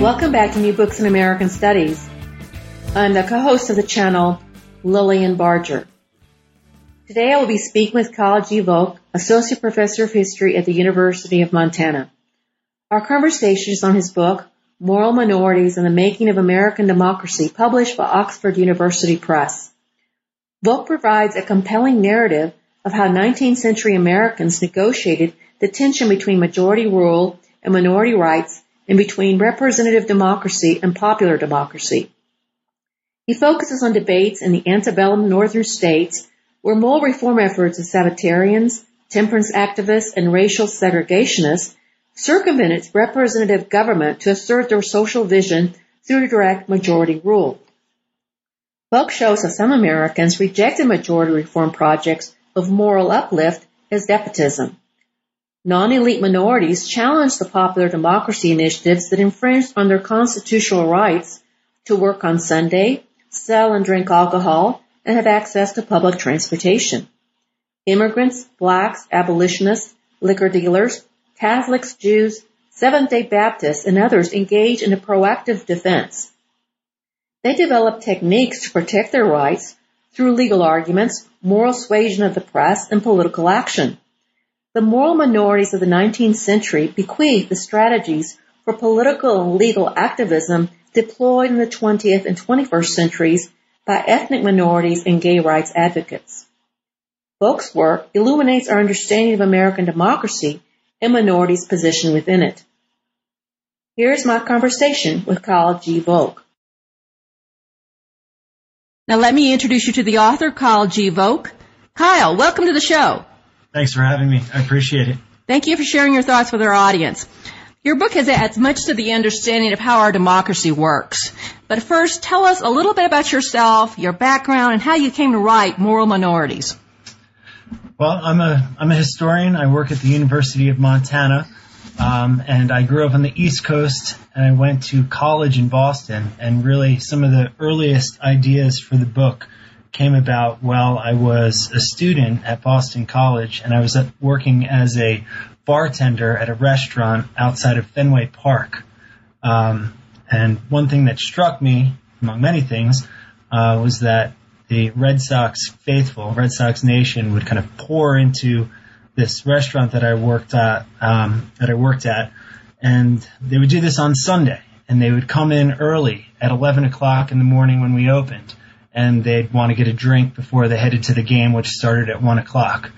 Welcome back to New Books in American Studies. I'm the co-host of the channel, Lillian Barger. Today I will be speaking with Kyle G. Volk, Associate Professor of History at the University of Montana. Our conversation is on his book, Moral Minorities and the Making of American Democracy, published by Oxford University Press. Volk provides a compelling narrative of how 19th century Americans negotiated the tension between majority rule and minority rights and between representative democracy and popular democracy. He focuses on debates in the antebellum northern states where moral reform efforts of Sabbatarians, temperance activists, and racial segregationists circumvented representative government to assert their social vision through direct majority rule. Volk shows that some Americans rejected majority reform projects of moral uplift as despotism. Non-elite minorities challenged the popular democracy initiatives that infringed on their constitutional rights to work on Sunday, sell and drink alcohol, and have access to public transportation. Immigrants, blacks, abolitionists, liquor dealers, Catholics, Jews, Seventh-day Baptists, and others engage in a proactive defense. They develop techniques to protect their rights through legal arguments, moral suasion of the press, and political action. The moral minorities of the 19th century bequeathed the strategies for political and legal activism deployed in the 20th and 21st centuries by ethnic minorities and gay rights advocates. Volk's work illuminates our understanding of American democracy and minorities' position within it. Here's my conversation with Kyle G. Volk. Now let me introduce you to the author, Kyle G. Volk. Kyle, welcome to the show. Thanks for having me. I appreciate it. Thank you for sharing your thoughts with our audience. Your book has adds much to the understanding of how our democracy works. But first, tell us a little bit about yourself, your background, and how you came to write Moral Minorities. Well, I'm a I'm a historian. I work at the University of Montana, um, and I grew up on the East Coast. And I went to college in Boston. And really, some of the earliest ideas for the book came about while I was a student at Boston College and I was working as a bartender at a restaurant outside of Fenway Park. Um, and one thing that struck me, among many things, uh, was that the Red Sox faithful, Red Sox Nation, would kind of pour into this restaurant that I worked at, um, that I worked at, and they would do this on Sunday, and they would come in early at 11 o'clock in the morning when we opened, and they'd want to get a drink before they headed to the game, which started at one o'clock.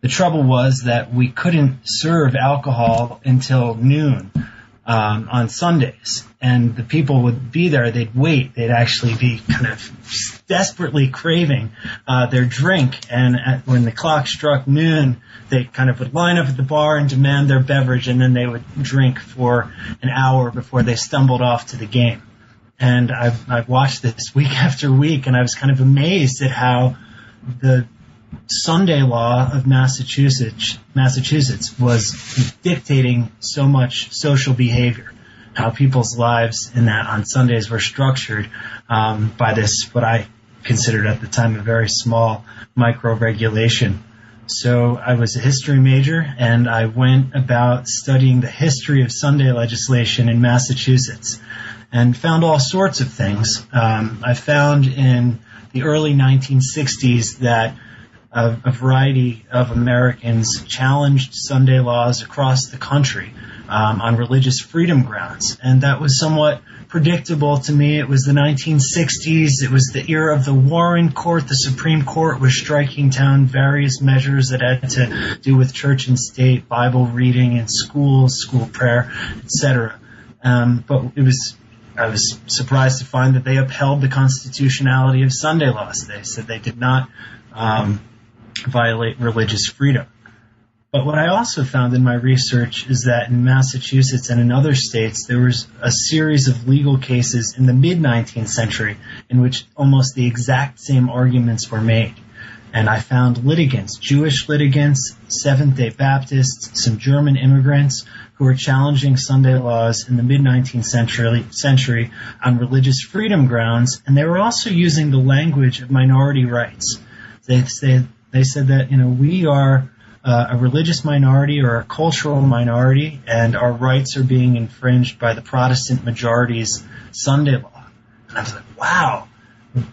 The trouble was that we couldn't serve alcohol until noon um, on Sundays, and the people would be there. They'd wait. They'd actually be kind of desperately craving uh, their drink, and at, when the clock struck noon, they kind of would line up at the bar and demand their beverage, and then they would drink for an hour before they stumbled off to the game and I've, I've watched this week after week, and I was kind of amazed at how the Sunday law of Massachusetts Massachusetts was dictating so much social behavior, how people's lives in that on Sundays were structured um, by this what I considered at the time a very small micro regulation. So I was a history major and I went about studying the history of Sunday legislation in Massachusetts and found all sorts of things. Um, I found in the early 1960s that a, a, variety of Americans challenged Sunday laws across the country um, on religious freedom grounds, and that was somewhat predictable to me. It was the 1960s. It was the era of the Warren Court. The Supreme Court was striking down various measures that had to do with church and state, Bible reading in schools, school prayer, etc. Um, but it was I was surprised to find that they upheld the constitutionality of Sunday laws. They said they did not um, violate religious freedom. But what I also found in my research is that in Massachusetts and in other states, there was a series of legal cases in the mid 19th century in which almost the exact same arguments were made. And I found litigants, Jewish litigants, Seventh day Baptists, some German immigrants who were challenging Sunday laws in the mid 19th century, century on religious freedom grounds. And they were also using the language of minority rights. They, they, they said that, you know, we are uh, a religious minority or a cultural minority, and our rights are being infringed by the Protestant majority's Sunday law. And I was like, wow,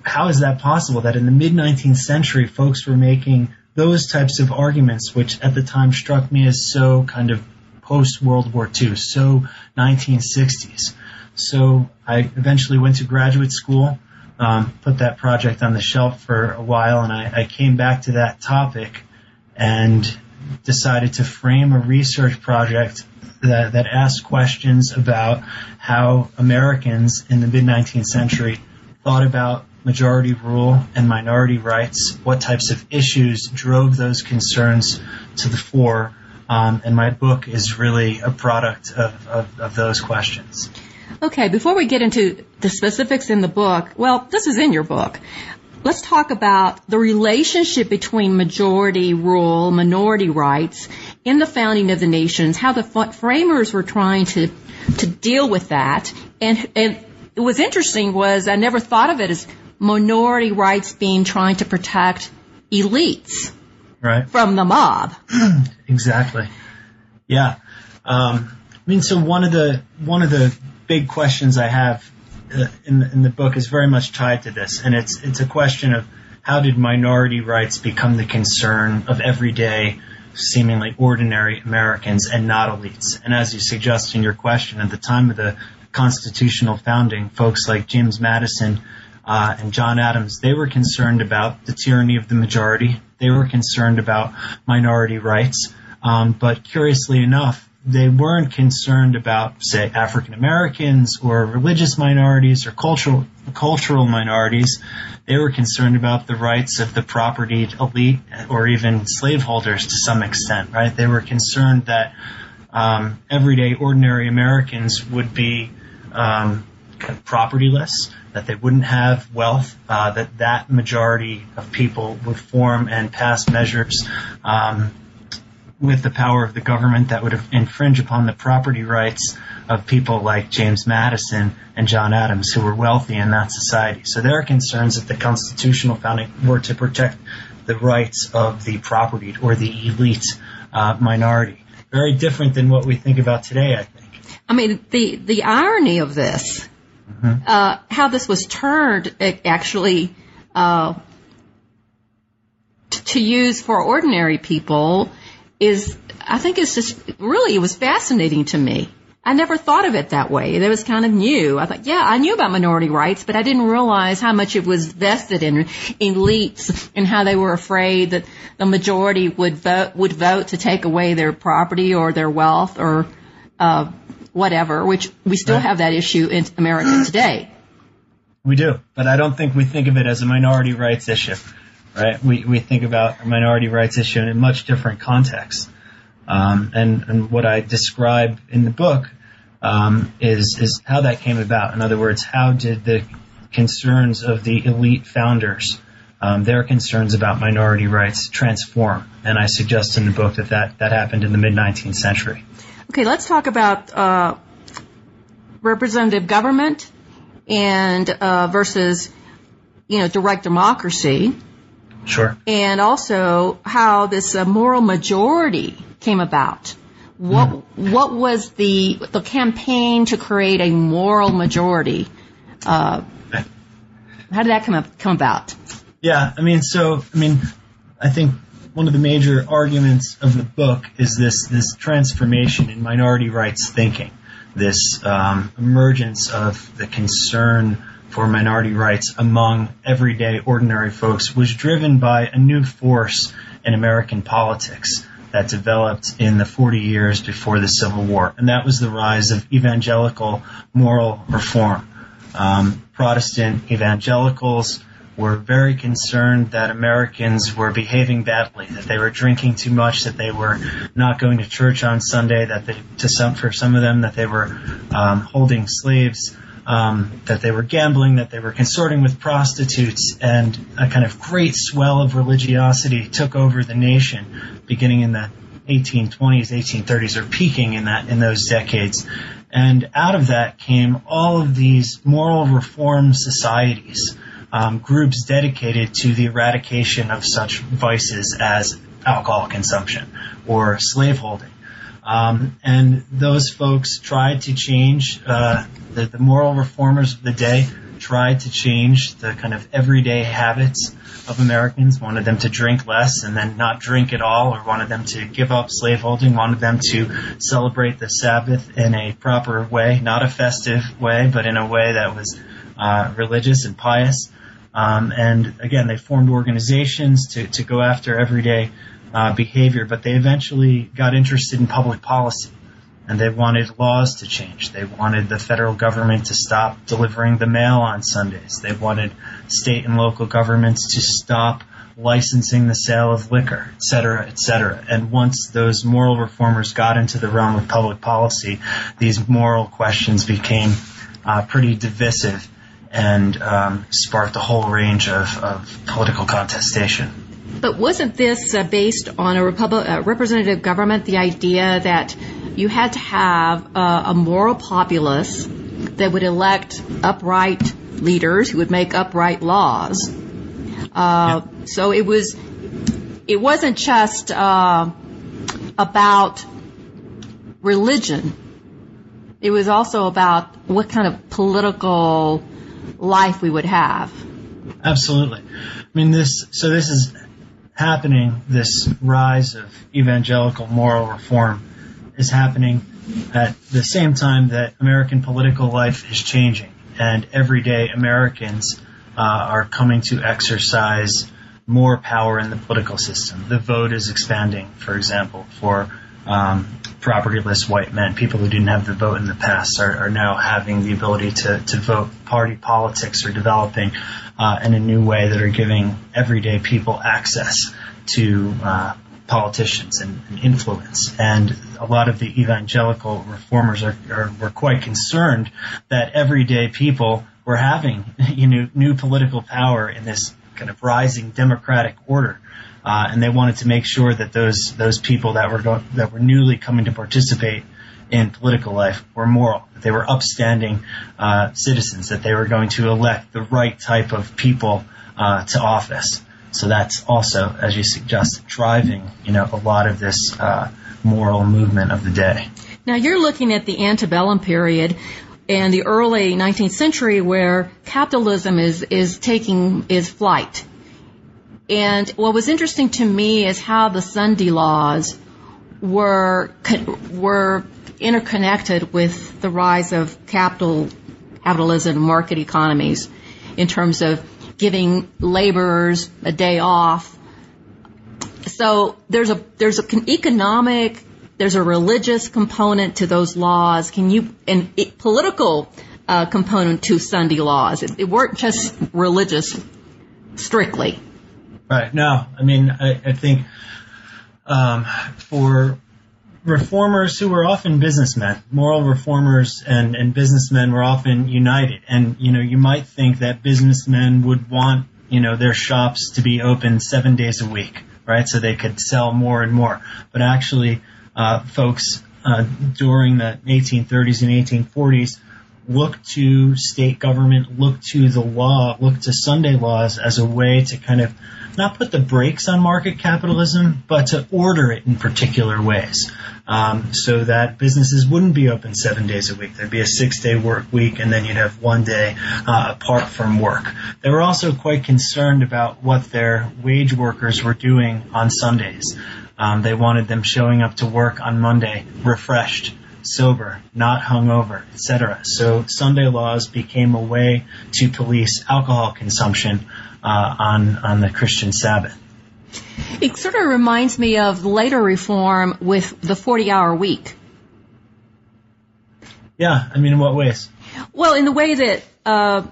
how is that possible? That in the mid 19th century, folks were making those types of arguments, which at the time struck me as so kind of post World War II, so 1960s. So I eventually went to graduate school, um, put that project on the shelf for a while, and I, I came back to that topic and decided to frame a research project that, that asked questions about how Americans in the mid 19th century thought about majority rule and minority rights, what types of issues drove those concerns to the fore. Um, and my book is really a product of, of, of those questions. Okay, before we get into the specifics in the book, well, this is in your book let's talk about the relationship between majority rule, minority rights in the founding of the nations, how the framers were trying to, to deal with that. And, and it was interesting was I never thought of it as minority rights being trying to protect elites right. from the mob. exactly. Yeah. Um, I mean, so one of the, one of the big questions I have uh, in, in the book is very much tied to this, and it's it's a question of how did minority rights become the concern of everyday, seemingly ordinary Americans and not elites. And as you suggest in your question, at the time of the constitutional founding, folks like James Madison uh, and John Adams, they were concerned about the tyranny of the majority. They were concerned about minority rights. Um, but curiously enough, they weren't concerned about, say, African Americans or religious minorities or cultural cultural minorities. They were concerned about the rights of the propertied elite or even slaveholders to some extent, right? They were concerned that um, everyday ordinary Americans would be um, propertyless, that they wouldn't have wealth, uh, that that majority of people would form and pass measures um, with the power of the government that would infringe upon the property rights of people like James Madison and John Adams, who were wealthy in that society. So there are concerns that the constitutional founding were to protect the rights of the property or the elite uh, minority. Very different than what we think about today, I think. I mean, the the irony of this, uh, how this was turned actually uh, to use for ordinary people is, I think it's just really, it was fascinating to me. I never thought of it that way. It was kind of new. I thought, yeah, I knew about minority rights, but I didn't realize how much it was vested in elites and how they were afraid that the majority would vote would vote to take away their property or their wealth or uh, whatever. Which we still right. have that issue in America today. We do, but I don't think we think of it as a minority rights issue right? We, we think about a minority rights issue in a much different context. Um, and, and what I describe in the book um, is, is how that came about. In other words, how did the concerns of the elite founders, um, their concerns about minority rights transform? And I suggest in the book that that, that happened in the mid 19th century. Okay, let's talk about uh, representative government and uh, versus you know direct democracy. Sure. And also how this uh, moral majority came about. What mm. what was the the campaign to create a moral majority? Uh, how did that come up, come about? Yeah, I mean, so I mean, I think one of the major arguments of the book is this this transformation in minority rights thinking, this um, emergence of the concern for minority rights among everyday ordinary folks was driven by a new force in American politics that developed in the 40 years before the Civil War, and that was the rise of evangelical moral reform. Um, Protestant evangelicals were very concerned that Americans were behaving badly, that they were drinking too much, that they were not going to church on Sunday, that they, to some, for some of them, that they were um, holding slaves, um, that they were gambling, that they were consorting with prostitutes, and a kind of great swell of religiosity took over the nation, beginning in the 1820s, 1830s, or peaking in that in those decades. And out of that came all of these moral reform societies um, groups dedicated to the eradication of such vices as alcohol consumption or slaveholding. Um, and those folks tried to change, uh, the, the moral reformers of the day tried to change the kind of everyday habits of Americans, wanted them to drink less and then not drink at all, or wanted them to give up slaveholding, wanted them to celebrate the Sabbath in a proper way, not a festive way, but in a way that was uh, religious and pious. Um, and again, they formed organizations to, to go after everyday uh, behavior, but they eventually got interested in public policy. And they wanted laws to change. They wanted the federal government to stop delivering the mail on Sundays. They wanted state and local governments to stop licensing the sale of liquor, et cetera, et cetera. And once those moral reformers got into the realm of public policy, these moral questions became uh, pretty divisive and um, sparked a whole range of, of, political contestation. But wasn't this uh, based on a uh, representative government, the idea that you had to have uh, a moral populace that would elect upright leaders who would make upright laws? Uh, yeah. So it was, it wasn't just uh, about religion. It was also about what kind of political life we would have. Absolutely. I mean, this, so this is happening, this rise of evangelical moral reform is happening at the same time that American political life is changing and everyday Americans uh, are coming to exercise more power in the political system. The vote is expanding, for example, for um, propertyless white men, people who didn't have the vote in the past, are, are now having the ability to, to vote. Party politics are developing uh, in a new way that are giving everyday people access to uh, politicians and, and, influence. And a lot of the evangelical reformers are, are were quite concerned that everyday people were having you know new political power in this kind of rising democratic order uh, and they wanted to make sure that those those people that were go- that were newly coming to participate in political life were moral, that they were upstanding uh, citizens, that they were going to elect the right type of people uh, to office. So that's also, as you suggest, driving you know a lot of this uh, moral movement of the day. Now you're looking at the antebellum period and the early 19th century where capitalism is is taking is flight and what was interesting to me is how the Sunday laws were were interconnected with the rise of capital capitalism and market economies in terms of giving laborers a day off. So there's a there's an economic there's a religious component to those laws. Can you and political uh, component to Sunday laws? It, it weren't just religious strictly. Right. No, I mean, I, I think um, for reformers who were often businessmen, moral reformers and, and businessmen were often united. And, you know, you might think that businessmen would want, you know, their shops to be open seven days a week, right? So they could sell more and more. But actually, uh, folks uh, during the 1830s and 1840s look to state government, look to the law, look to Sunday laws as a way to kind of not put the brakes on market capitalism, but to order it in particular ways. Um, so that businesses wouldn't be open seven days a week. There'd be a six day work week and then you'd have one day uh, apart from work. They were also quite concerned about what their wage workers were doing on Sundays. Um, they wanted them showing up to work on Monday refreshed, sober, not hungover, etc. So Sunday laws became a way to police alcohol consumption uh, on on the Christian Sabbath. It sort of reminds me of later reform with the 40-hour week. Yeah, I mean, in what ways? Well, in the way that uh,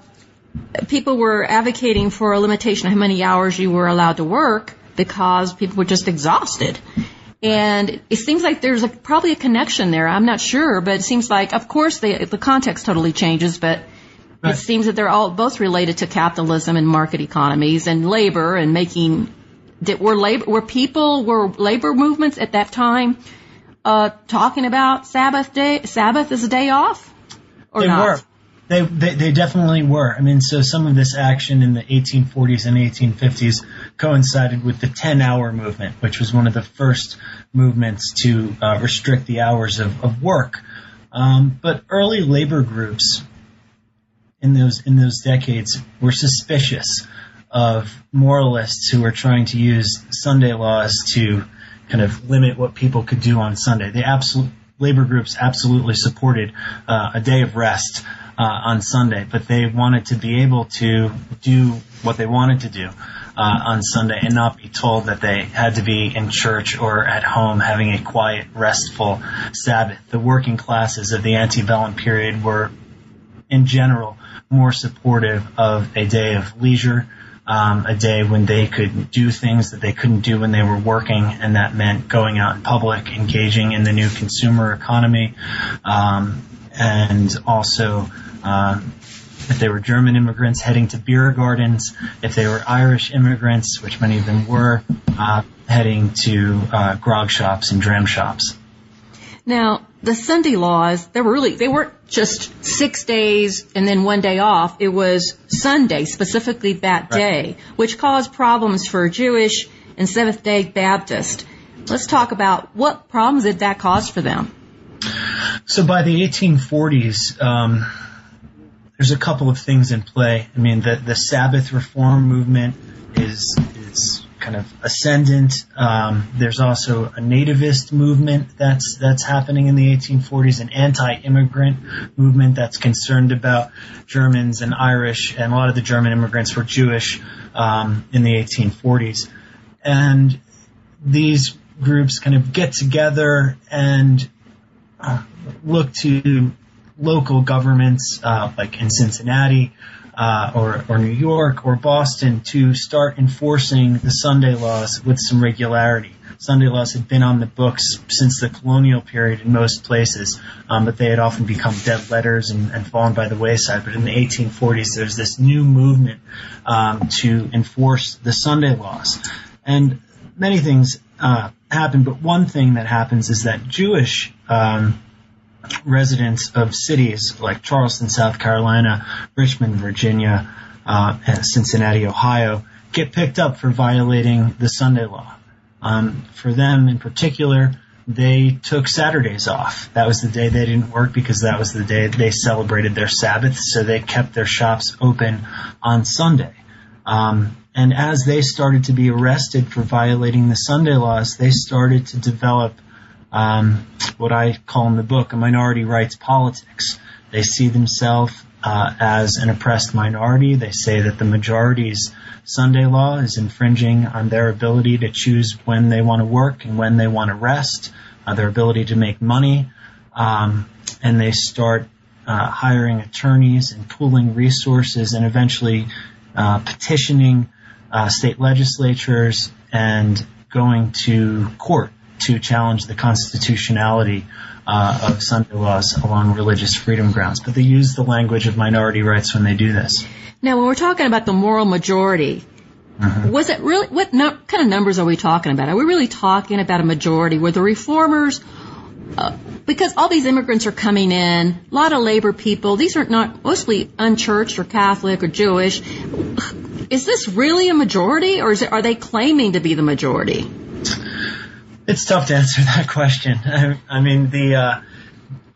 people were advocating for a limitation of how many hours you were allowed to work because people were just exhausted. And it seems like there's a, probably a connection there. I'm not sure, but it seems like, of course, the, the context totally changes, but right. it seems that they're all both related to capitalism and market economies and labor and making. Did, were labor were people were labor movements at that time uh, talking about Sabbath day Sabbath as a day off or they not? Were. They, they, they definitely were. I mean, so some of this action in the 1840s and 1850s coincided with the 10-hour movement, which was one of the first movements to uh, restrict the hours of, of work. Um, but early labor groups in those in those decades were suspicious of moralists who were trying to use Sunday laws to kind of limit what people could do on Sunday. The absolute labor groups absolutely supported uh, a day of rest uh, on Sunday, but they wanted to be able to do what they wanted to do. Uh, on Sunday and not be told that they had to be in church or at home having a quiet, restful Sabbath. The working classes of the antebellum period were, in general, more supportive of a day of leisure, um, a day when they could do things that they couldn't do when they were working, and that meant going out in public, engaging in the new consumer economy, um, and also uh, if they were German immigrants heading to beer gardens, if they were Irish immigrants, which many of them were, uh, heading to uh, grog shops and dram shops. Now, the Sunday laws, they were really, they weren't just six days and then one day off. It was Sunday, specifically that day, right. which caused problems for Jewish and Seventh day Baptist. Let's talk about what problems did that cause for them? So by the 1840s, um, there's a couple of things in play. I mean, the the Sabbath reform movement is is kind of ascendant. Um, there's also a nativist movement that's that's happening in the 1840s, an anti-immigrant movement that's concerned about Germans and Irish, and a lot of the German immigrants were Jewish um, in the 1840s, and these groups kind of get together and uh, look to local governments, uh, like in Cincinnati uh, or, or New York or Boston, to start enforcing the Sunday laws with some regularity. Sunday laws had been on the books since the colonial period in most places, um, but they had often become dead letters and, and, fallen by the wayside. But in the 1840s, there's this new movement um, to enforce the Sunday laws. And many things uh, happen, but one thing that happens is that Jewish um, residents of cities like Charleston, South Carolina, Richmond, Virginia, uh, and Cincinnati, Ohio, get picked up for violating the Sunday law. Um, for them in particular, they took Saturdays off. That was the day they didn't work because that was the day they celebrated their Sabbath, so they kept their shops open on Sunday. Um, and as they started to be arrested for violating the Sunday laws, they started to develop um, what I call in the book a minority rights politics. They see themselves uh, as an oppressed minority. They say that the majority's Sunday law is infringing on their ability to choose when they want to work and when they want to rest, uh, their ability to make money, um, and they start uh, hiring attorneys and pooling resources and eventually uh, petitioning uh, state legislatures and going to court to challenge the constitutionality uh, of Sunday laws along religious freedom grounds. But they use the language of minority rights when they do this. Now, when we're talking about the moral majority, mm-hmm. was it really what no, kind of numbers are we talking about? Are we really talking about a majority? Were the reformers? Uh, because all these immigrants are coming in, a lot of labor people. These are not mostly unchurched or Catholic or Jewish. Is this really a majority, or it, are they claiming to be the majority? It's tough to answer that question. I, I mean, the uh,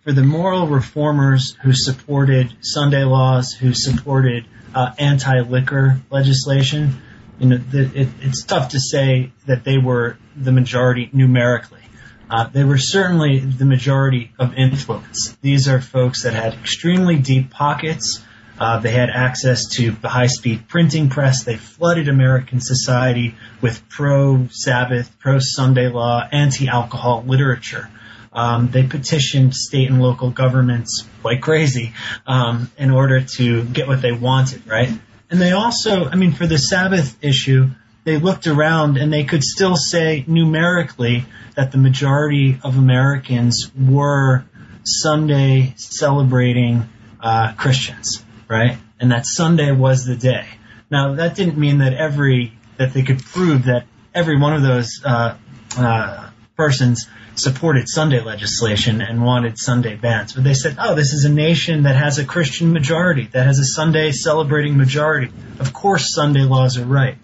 for the moral reformers who supported Sunday laws, who supported uh, anti-liquor legislation, you know, the, it, it's tough to say that they were the majority numerically. Uh, they were certainly the majority of influence. These are folks that had extremely deep pockets. Uh, they had access to the high-speed printing press. They flooded American society with pro-Sabbath, pro-Sunday law, anti-alcohol literature. Um, they petitioned state and local governments like crazy um, in order to get what they wanted, right? And they also, I mean, for the Sabbath issue, they looked around and they could still say numerically that the majority of Americans were Sunday celebrating uh, Christians, right? And that Sunday was the day. Now that didn't mean that every that they could prove that every one of those uh, uh, persons supported Sunday legislation and wanted Sunday bans. But they said, oh, this is a nation that has a Christian majority, that has a Sunday celebrating majority. Of course, Sunday laws are right.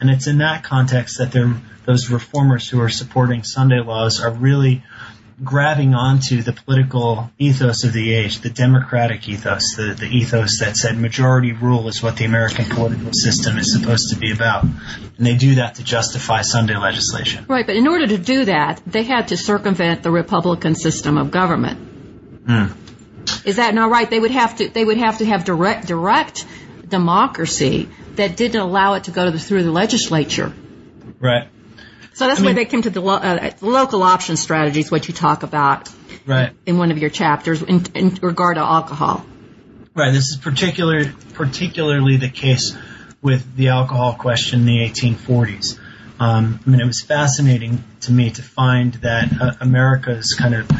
And it's in that context that those reformers who are supporting Sunday laws are really grabbing onto the political ethos of the age, the democratic ethos, the, the ethos that said majority rule is what the American political system is supposed to be about. And they do that to justify Sunday legislation. Right, but in order to do that, they had to circumvent the Republican system of government. Mm. Is that not right? They would have to they would have to have direct direct democracy that didn't allow it to go to the, through the legislature. Right. So that's I mean, why they came to the lo- uh, local option strategies, what you talk about right. in one of your chapters in, in regard to alcohol. Right. This is particular, particularly the case with the alcohol question in the 1840s. Um, I mean, it was fascinating to me to find that uh, America's kind of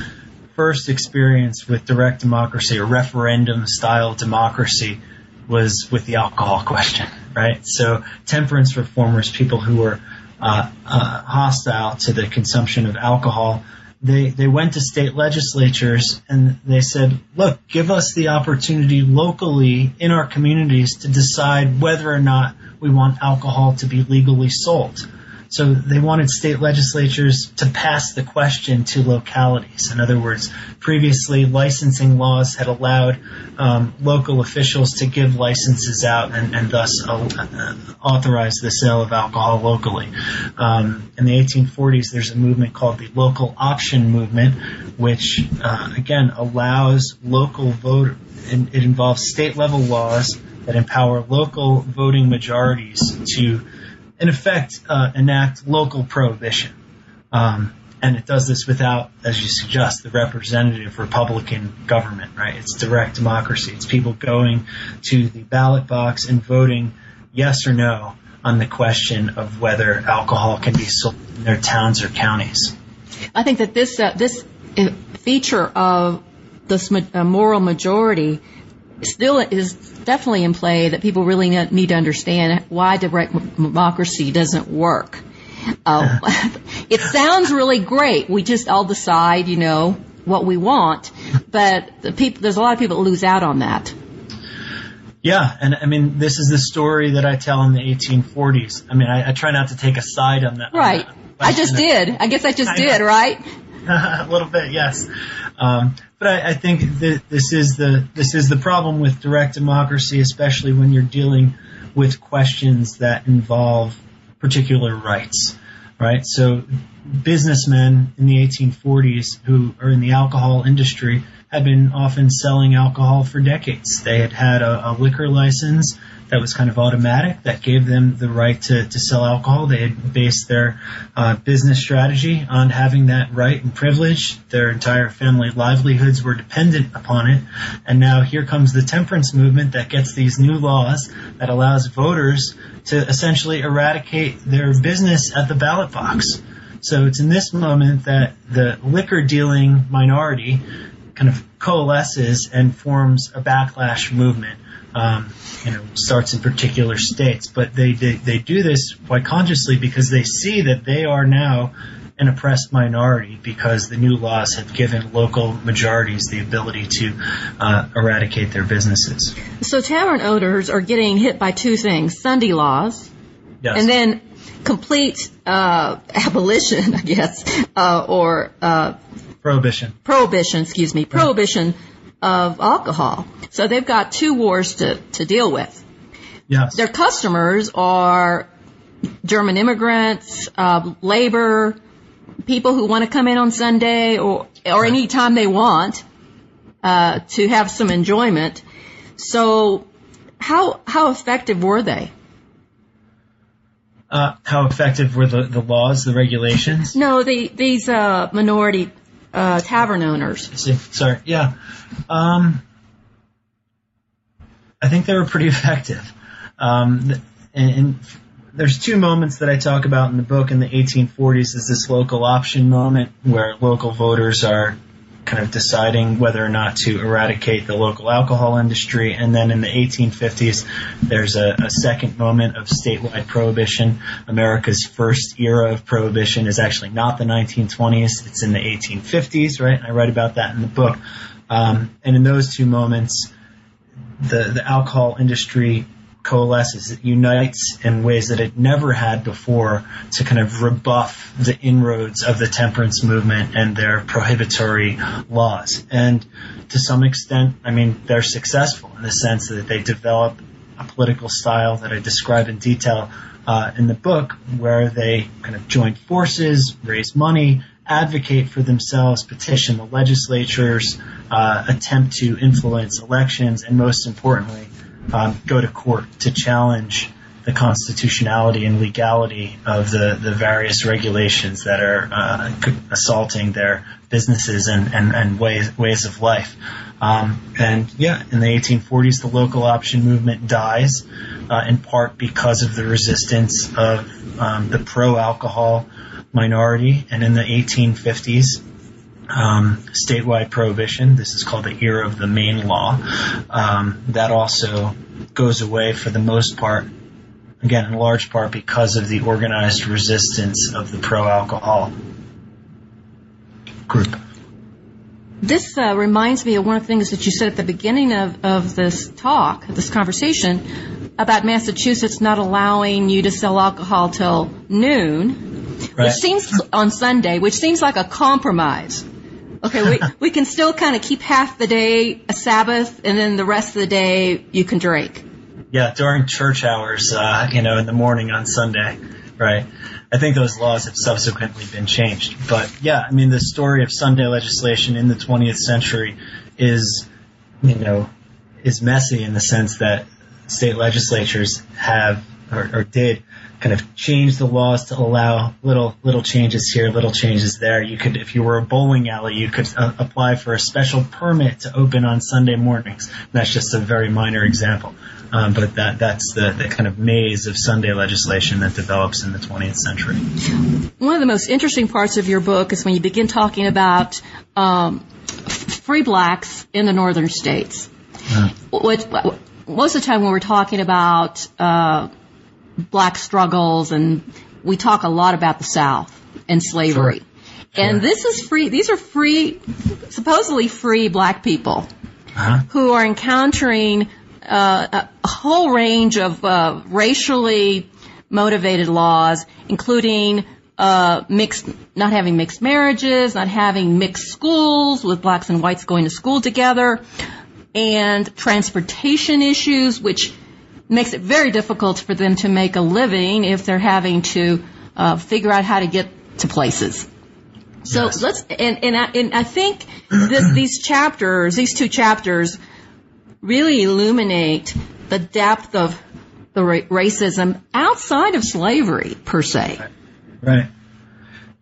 first experience with direct democracy or referendum style democracy was with the alcohol question, right? So temperance reformers, people who were uh, uh, hostile to the consumption of alcohol, they they went to state legislatures and they said, look, give us the opportunity locally in our communities to decide whether or not we want alcohol to be legally sold. So they wanted state legislatures to pass the question to localities. In other words, previously licensing laws had allowed um, local officials to give licenses out and, and thus uh, uh, authorize the sale of alcohol locally. Um, in the 1840s, there's a movement called the local option movement, which uh, again allows local vote. It involves state level laws that empower local voting majorities to in effect, uh, enact local prohibition. Um, and it does this without, as you suggest, the representative Republican government, right? It's direct democracy. It's people going to the ballot box and voting yes or no on the question of whether alcohol can be sold in their towns or counties. I think that this uh, this uh, feature of this uh, moral majority still is definitely in play that people really need to understand why direct democracy doesn't work. Uh, it sounds really great. We just all decide, you know, what we want, but the people, there's a lot of people that lose out on that. Yeah, and I mean, this is the story that I tell in the 1840s. I mean, I, I try not to take a side on that. Right. On that I just did. I guess I just I did, right? a little bit, yes. Um, but I, I think this is the this is the problem with direct democracy, especially when you're dealing with questions that involve particular rights, right? So businessmen in the 1840s who are in the alcohol industry had been often selling alcohol for decades. They had had a, a liquor license that was kind of automatic that gave them the right to, to sell alcohol. They had based their uh, business strategy on having that right and privilege. Their entire family livelihoods were dependent upon it. And now here comes the temperance movement that gets these new laws that allows voters to essentially eradicate their business at the ballot box. So it's in this moment that the liquor dealing minority kind of coalesces and forms a backlash movement um, you know, starts in particular states. But they, they, they do this quite consciously because they see that they are now an oppressed minority because the new laws have given local majorities the ability to uh, eradicate their businesses. So tavern owners are getting hit by two things: Sunday laws, yes. and then complete uh, abolition, I guess, uh, or uh, prohibition. Prohibition, excuse me, prohibition of alcohol. So they've got two wars to, to deal with. Yes. Their customers are German immigrants, uh, labor, people who want to come in on Sunday or or any time they want uh, to have some enjoyment. So, how how effective were they? Uh, how effective were the, the laws, the regulations? No, the, these uh, minority uh, tavern owners. See. Sorry. Yeah. Um, I think they were pretty effective. Um, and, and there's two moments that I talk about in the book. In the 1840s, is this local option moment where local voters are kind of deciding whether or not to eradicate the local alcohol industry. And then in the 1850s, there's a, a, second moment of statewide prohibition. America's first era of prohibition is actually not the 1920s, it's in the 1850s, right? I write about that in the book. Um, and in those two moments, the, the alcohol industry coalesces, it unites in ways that it never had before to kind of rebuff the inroads of the temperance movement and their prohibitory laws. And to some extent, I mean, they're successful in the sense that they develop a political style that I describe in detail uh, in the book, where they kind of join forces, raise money, advocate for themselves, petition the legislatures, uh, attempt to influence elections, and most importantly, um, go to court to challenge the constitutionality and legality of the, the various regulations that are uh, assaulting their businesses and, and, and ways, ways of life. Um, and yeah, in the 1840s, the local option movement dies uh, in part because of the resistance of um, the pro alcohol minority. And in the 1850s, um, statewide prohibition. This is called the era of the Maine law. Um, that also goes away for the most part, again, in large part because of the organized resistance of the pro alcohol group. This uh, reminds me of one of the things that you said at the beginning of, of this talk, this conversation, about Massachusetts not allowing you to sell alcohol till noon, right. which seems on Sunday, which seems like a compromise. Okay, we, we can still kind of keep half the day a Sabbath, and then the rest of the day you can drink. Yeah, during church hours, uh, you know, in the morning on Sunday, right? I think those laws have subsequently been changed. But yeah, I mean, the story of Sunday legislation in the 20th century is, you know, is messy in the sense that state legislatures have or, or did kind of change the laws to allow little little changes here, little changes there. You could, if you were a bowling alley, you could uh, apply for a special permit to open on Sunday mornings. That's just a very minor example, um, but that that's the, the kind of maze of Sunday legislation that develops in the 20th century. One of the most interesting parts of your book is when you begin talking about um, free blacks in the northern states. Uh, what, most of the time when we're talking about uh, black struggles and we talk a lot about the South and slavery. Sure. Sure. And this is free, these are free, supposedly free black people uh-huh. who are encountering uh, a whole range of uh, racially motivated laws, including uh, mixed, not having mixed marriages, not having mixed schools with blacks and whites going to school together, and transportation issues, which makes it very difficult for them to make a living if they're having to uh, figure out how to get to places. So yes. let's and and I, and I think this, these chapters, these two chapters, really illuminate the depth of the ra- racism outside of slavery per se. Right. right.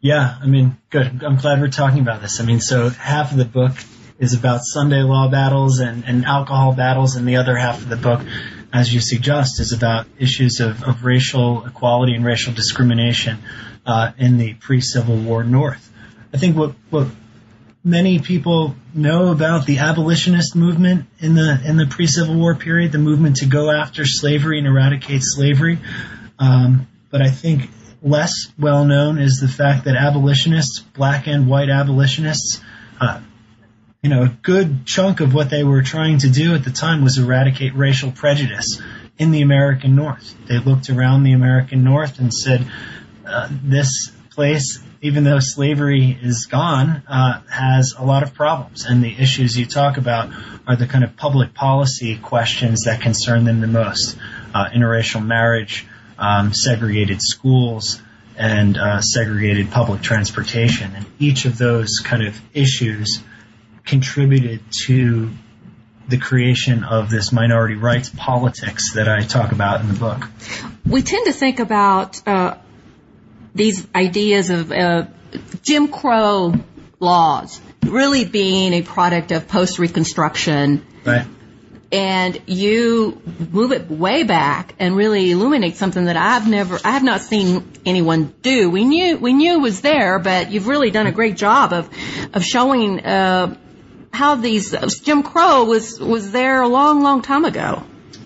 Yeah, I mean, good. I'm glad we're talking about this. I mean, so half of the book is about Sunday law battles and, and alcohol battles, and the other half of the book as you suggest, is about issues of, of racial equality and racial discrimination uh, in the pre-Civil War North. I think what what many people know about the abolitionist movement in the in the pre-Civil War period, the movement to go after slavery and eradicate slavery, um, but I think less well known is the fact that abolitionists, black and white abolitionists, uh, you know, a good chunk of what they were trying to do at the time was eradicate racial prejudice in the American North. They looked around the American North and said, uh, this place, even though slavery is gone, uh, has a lot of problems. And the issues you talk about are the kind of public policy questions that concern them the most. Uh, interracial marriage, um, segregated schools, and uh, segregated public transportation. And each of those kind of issues contributed to the creation of this minority rights politics that I talk about in the book. We tend to think about uh, these ideas of uh, Jim Crow laws really being a product of post Reconstruction. Right. And you move it way back and really illuminate something that I've never, I have not seen anyone do. We knew, we knew it was there, but you've really done a great job of, of showing, uh, how these, Jim Crow was, was there a long, long time ago.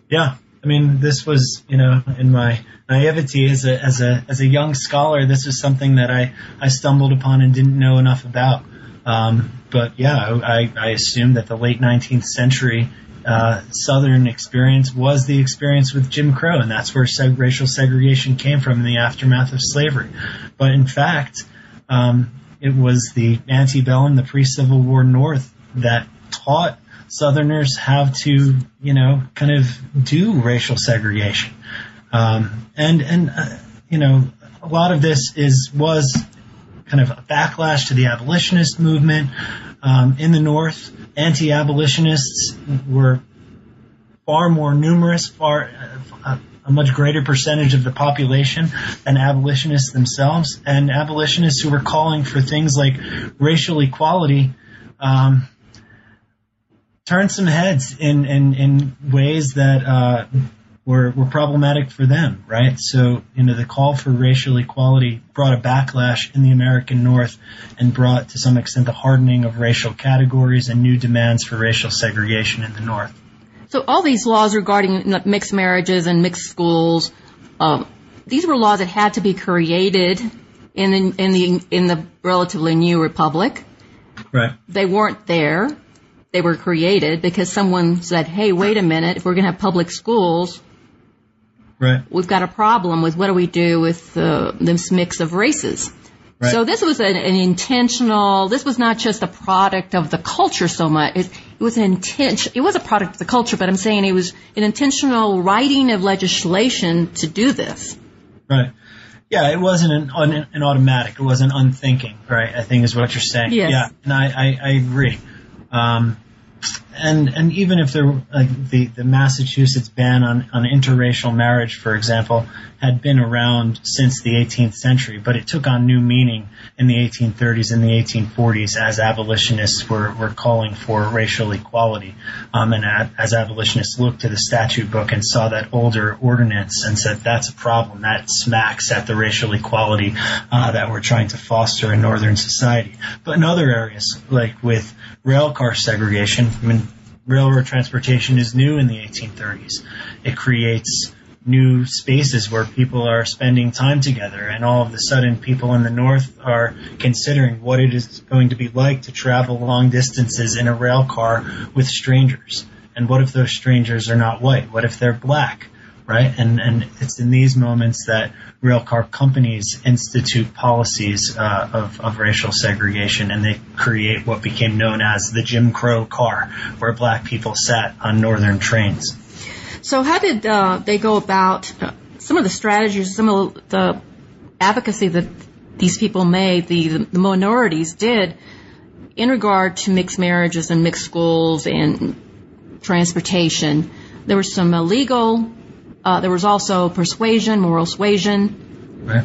Yeah. I mean, this was, you know, in my naivety as a, as a, as a young scholar, this was something that I, I stumbled upon and didn't know enough about. Um, but yeah, I, I assumed that the late 19th century uh, Southern experience was the experience with Jim Crow, and that's where seg- racial segregation came from in the aftermath of slavery. But in fact, um, it was the antebellum, the pre-Civil War North that taught Southerners how to, you know, kind of do racial segregation. Um, and and uh, you know, a lot of this is was kind of a backlash to the abolitionist movement um, in the North. Anti-abolitionists were far more numerous, far uh, a much greater percentage of the population than abolitionists themselves, and abolitionists who were calling for things like racial equality. Um, turned some heads in, in, in ways that uh, were, were problematic for them, right? So, you know, the call for racial equality brought a backlash in the American North and brought, to some extent, the hardening of racial categories and new demands for racial segregation in the North. So, all these laws regarding mixed marriages and mixed schools, um, these were laws that had to be created in the, in the in the relatively new republic. Right. They weren't there. They were created because someone said, "Hey, wait a minute! If we're going to have public schools, Right. we've got a problem with what do we do with uh, this mix of races. Right. So this was an, an intentional. This was not just a product of the culture so much. It, it was an intention. It was a product of the culture, but I'm saying it was an intentional writing of legislation to do this. Right. Yeah, it wasn't an, an, an automatic. It wasn't unthinking, right? I think is what you're saying. Yes. Yeah, and I, I, I agree. Um, and and even if there like the the Massachusetts ban on on interracial marriage, for example, had been around since the 18th century, but it took on new meaning in the 1830s and the 1840s as abolitionists were were calling for racial equality, um, and as abolitionists looked to the statute book and saw that older ordinance and said that's a problem that smacks at the racial equality uh, that we're trying to foster in northern society. But in other areas, like with rail car segregation, I mean, railroad transportation is new in the 1830s. It creates new spaces where people are spending time together and all of a sudden people in the north are considering what it is going to be like to travel long distances in a rail car with strangers. And what if those strangers are not white? What if they're black? Right? And, and it's in these moments that rail car companies institute policies uh, of, of racial segregation and they create what became known as the Jim Crow car, where black people sat on northern trains. So how did uh, they go about uh, some of the strategies, some of the advocacy that these people made, the, the minorities did in regard to mixed marriages and mixed schools and transportation? There was some illegal, uh, there was also persuasion, moral suasion. Right.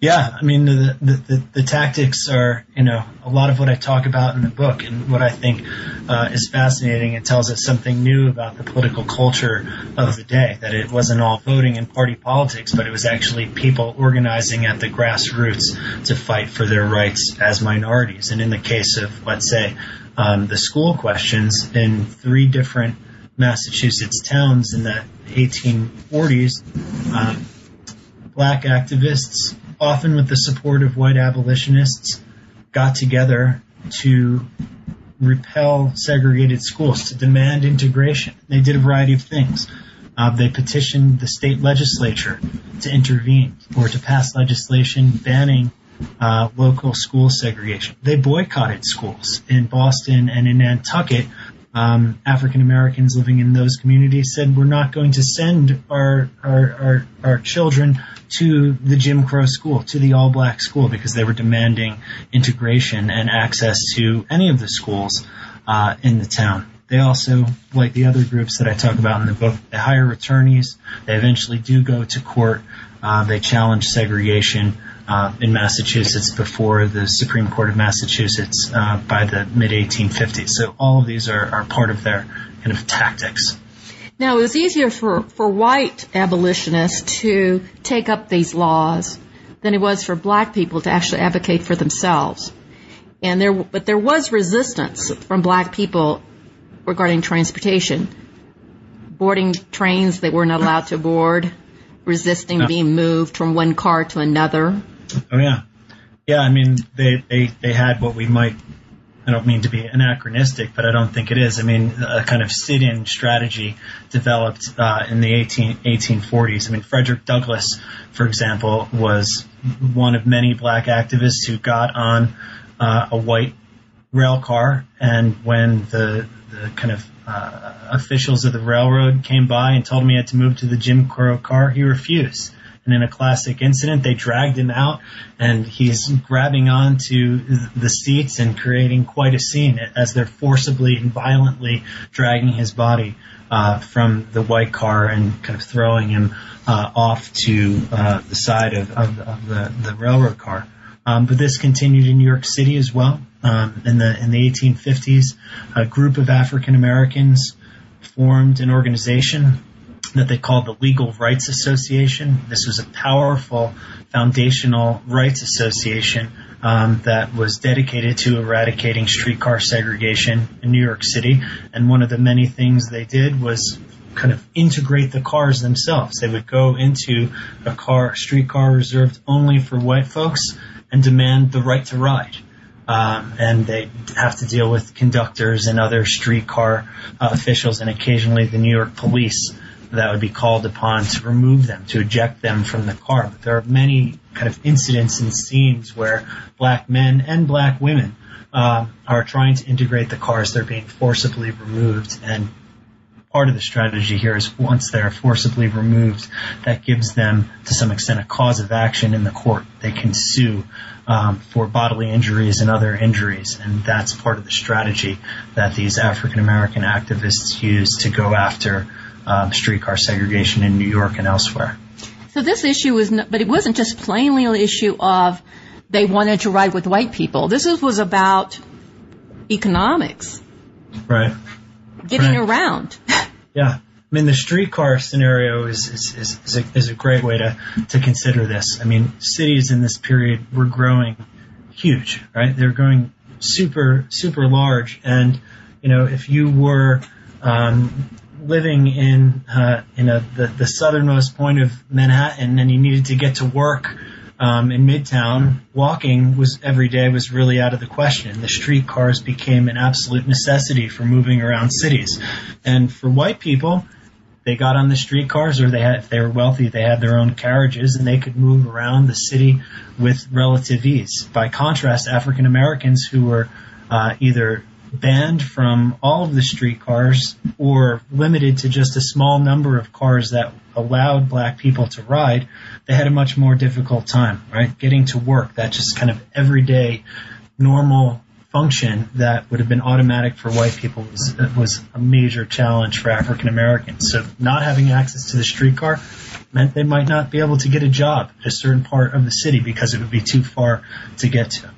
Yeah, I mean the, the, the the tactics are you know a lot of what I talk about in the book, and what I think uh, is fascinating. It tells us something new about the political culture of the day. That it wasn't all voting and party politics, but it was actually people organizing at the grassroots to fight for their rights as minorities. And in the case of let's say um, the school questions in three different Massachusetts towns in the 1840s. Um, black activists, often with the support of white abolitionists, got together to repel segregated schools, to demand integration. They did a variety of things. Uh, they petitioned the state legislature to intervene or to pass legislation banning uh, local school segregation. They boycotted schools in Boston and in Nantucket um, African Americans living in those communities said we're not going to send our, our, our, our children to the Jim Crow school, to the all black school, because they were demanding integration and access to any of the schools uh, in the town. They also, like the other groups that I talk about in the book, they hire attorneys. They eventually do go to court. Uh, they challenge segregation. uh, in Massachusetts before the Supreme Court of Massachusetts uh, by the mid 1850s. So all of these are, are part of their kind of tactics. Now, it was easier for, for white abolitionists to take up these laws than it was for black people to actually advocate for themselves. And there, but there was resistance from black people regarding transportation. Boarding trains they were not allowed to board, resisting being moved from one car to another. Oh yeah, yeah. I mean, they they they had what we might. I don't mean to be anachronistic, but I don't think it is. I mean, a kind of sit-in strategy developed uh, in the 18, 1840s. I mean, Frederick Douglass, for example, was one of many black activists who got on uh, a white rail car, and when the the kind of uh, officials of the railroad came by and told him he had to move to the Jim Crow car, he refused. And in a classic incident, they dragged him out, and he's grabbing onto the seats and creating quite a scene as they're forcibly and violently dragging his body uh, from the white car and kind of throwing him uh, off to uh, the side of, of, of the, the railroad car. Um, but this continued in New York City as well. Um, in the in the 1850s, a group of African Americans formed an organization that they called the Legal Rights Association. This was a powerful foundational rights association um, that was dedicated to eradicating streetcar segregation in New York City. And one of the many things they did was kind of integrate the cars themselves. They would go into a car, streetcar reserved only for white folks, and demand the right to ride. Um, and they have to deal with conductors and other streetcar uh, officials, and occasionally the New York police that would be called upon to remove them, to eject them from the car. But there are many kind of incidents and scenes where black men and black women uh, are trying to integrate the cars. They're being forcibly removed, and part of the strategy here is once they're forcibly removed, that gives them, to some extent, a cause of action in the court. They can sue um, for bodily injuries and other injuries, and that's part of the strategy that these African American activists use to go after um, streetcar segregation in New York and elsewhere. So this issue was, not, but it wasn't just plainly an issue of they wanted to ride with white people. This is, was about economics, Right. getting Right. around. Yeah. I mean, the streetcar scenario is, is, is, is, a, is a great way to, to consider this. I mean, cities in this period were growing huge, right? They're growing super, super large. And, you know, if you were, um, living in, uh, in a, the, the southernmost point of Manhattan and you needed to get to work, um, in Midtown, walking was every day was really out of the question. The streetcars became an absolute necessity for moving around cities. And for white people, they got on the streetcars or they had, if they were wealthy, they had their own carriages and they could move around the city with relative ease. By contrast, African Americans who were uh, either banned from all of the streetcars or limited to just a small number of cars that allowed black people to ride, they had a much more difficult time, right? Getting to work, that just kind of everyday normal function that would have been automatic for white people was, was a major challenge for African Americans. So not having access to the streetcar meant they might not be able to get a job at a certain part of the city because it would be too far to get to.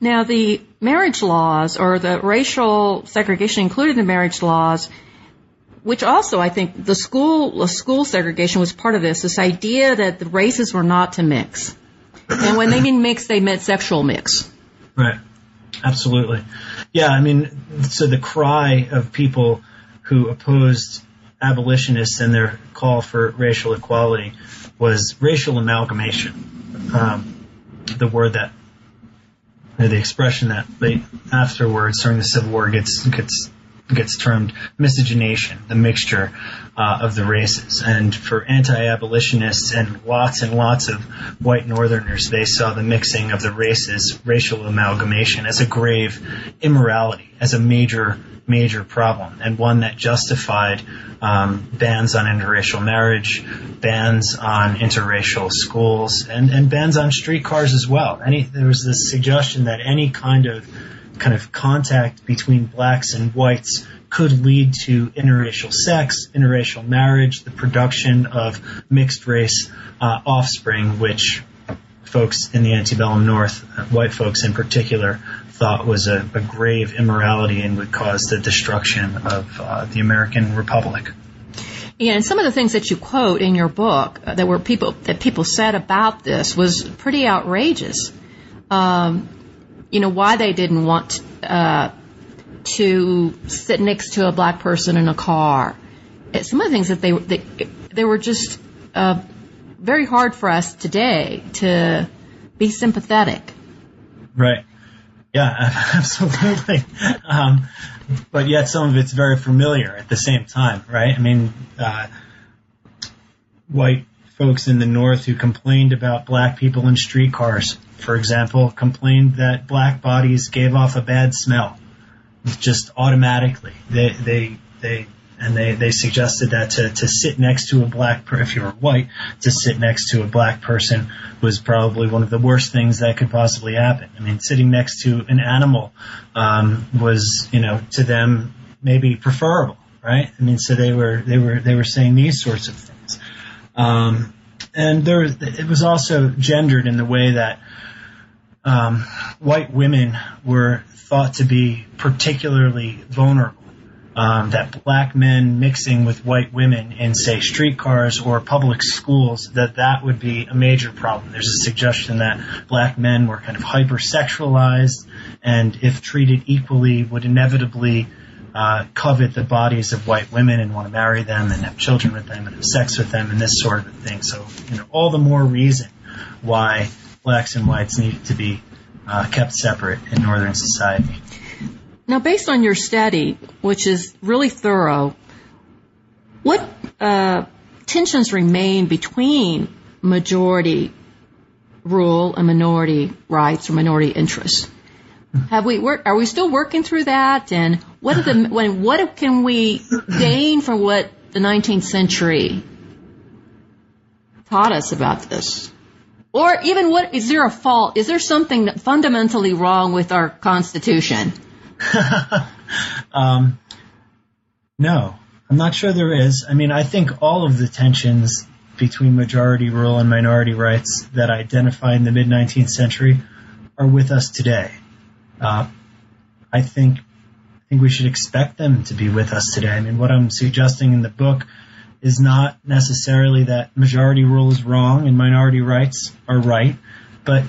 Now, the marriage laws or the racial segregation included in the marriage laws, which also I think the school the school segregation was part of this. This idea that the races were not to mix, and when they mean mix, they meant sexual mix. Right. Absolutely. Yeah, I mean, so the cry of people who opposed abolitionists and their call for racial equality was racial amalgamation. Um, the word that, the expression that they afterwards during the Civil War gets gets gets termed miscegenation, the mixture uh, of the races. And for anti-abolitionists and lots and lots of white Northerners, they saw the mixing of the races, racial amalgamation, as a grave immorality, as a major major problem, and one that justified um, bans on interracial marriage, bans on interracial schools, and, and bans on streetcars as well. Any there was this suggestion that any kind of kind of contact between blacks and whites could lead to interracial sex, interracial marriage, the production of mixed race uh, offspring, which folks in the antebellum North, white folks in particular, thought was a, a grave immorality and would cause the destruction of uh, the American Republic. Yeah, and some of the things that you quote in your book uh, that were people that people said about this was pretty outrageous. Um, you know why they didn't want uh, to sit next to a black person in a car. Some of the things that they they, they were just uh, very hard for us today to be sympathetic. Right. Yeah, absolutely. Um, but yet some of it's very familiar at the same time, right? I mean, uh, white folks in the North who complained about black people in streetcars, for example, complained that black bodies gave off a bad smell just automatically. They, they, they and they, they suggested that to, to sit next to a black per- if you were white to sit next to a black person was probably one of the worst things that could possibly happen. I mean, sitting next to an animal um, was you know to them maybe preferable, right? I mean, so they were they were they were saying these sorts of things, um, and there it was also gendered in the way that um, white women were thought to be particularly vulnerable um, that black men mixing with white women in, say, streetcars or public schools, that that would be a major problem. There's a suggestion that black men were kind of hypersexualized and, if treated equally, would inevitably uh, covet the bodies of white women and want to marry them and have children with them and have sex with them and this sort of thing. So, you know, all the more reason why blacks and whites need to be uh, kept separate in Northern society. Now, based on your study, which is really thorough, what uh, tensions remain between majority rule and minority rights or minority interests? Have we are we still working through that? And what are the when what can we gain from what the 19th century taught us about this? Or even what is there a fault? Is there something fundamentally wrong with our Constitution? um, no, I'm not sure there is. I mean, I think all of the tensions between majority rule and minority rights that I identified in the mid 19th century are with us today. Uh, I think I think we should expect them to be with us today. I mean, what I'm suggesting in the book is not necessarily that majority rule is wrong and minority rights are right, but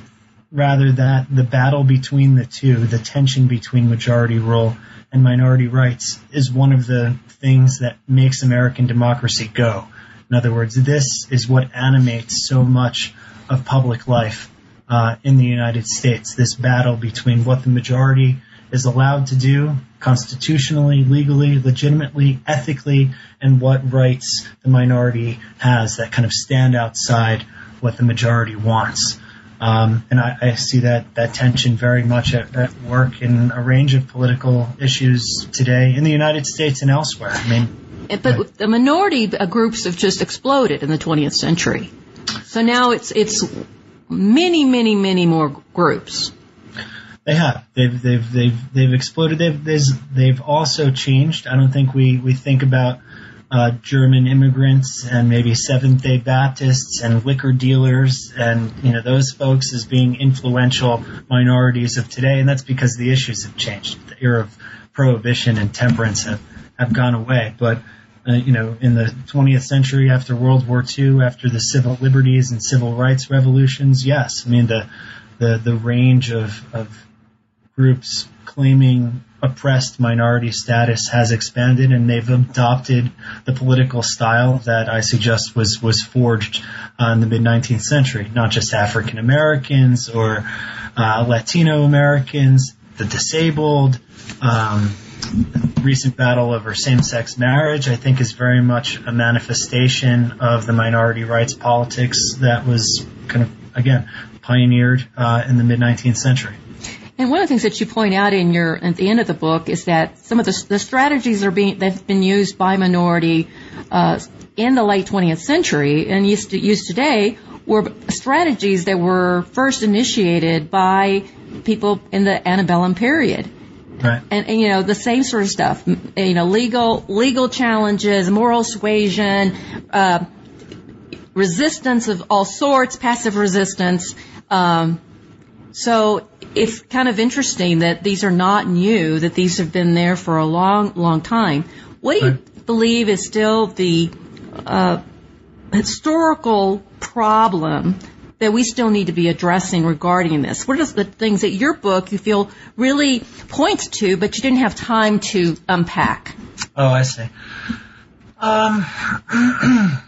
rather that the battle between the two, the tension between majority rule and minority rights, is one of the things that makes American democracy go. In other words, this is what animates so much of public life uh, in the United States. This battle between what the majority is allowed to do constitutionally, legally, legitimately, ethically, and what rights the minority has that kind of stand outside what the majority wants. Um, and I, I, see that, that tension very much at, at, work in a range of political issues today in the United States and elsewhere. I mean, but the minority groups have just exploded in the 20th century. So now it's it's many, many, many more groups. They have. They've they've they've they've exploded. They've they've also changed. I don't think we we think about uh, German immigrants and maybe Seventh Day Baptists and liquor dealers and you know those folks as being influential minorities of today, and that's because the issues have changed. The era of prohibition and temperance have have gone away, but. Uh, you know, in the 20th century, after World War II, after the civil liberties and civil rights revolutions, yes, I mean the the the range of of groups claiming oppressed minority status has expanded and they've adopted the political style that I suggest was, was forged uh, in the mid 19th century. Not just African Americans or uh, Latino Americans, the disabled, um, recent battle over same-sex marriage, I think, is very much a manifestation of the minority rights politics that was kind of, again, pioneered uh, in the mid 19th century. And one of the things that you point out in your at the end of the book is that some of the, the strategies are being that've been used by minority uh, in the late 20th century and used, to, used today were strategies that were first initiated by people in the antebellum period. Right. And, and, you know the same sort of stuff. You know, legal legal challenges, moral suasion, uh, resistance of all sorts, passive resistance, Um, so it's kind of interesting that these are not new, that these have been there for a long, long time. What do you right. believe is still the uh, historical problem that we still need to be addressing regarding this? What are the things that your book you feel really points to, but you didn't have time to unpack? Oh, I see. Um,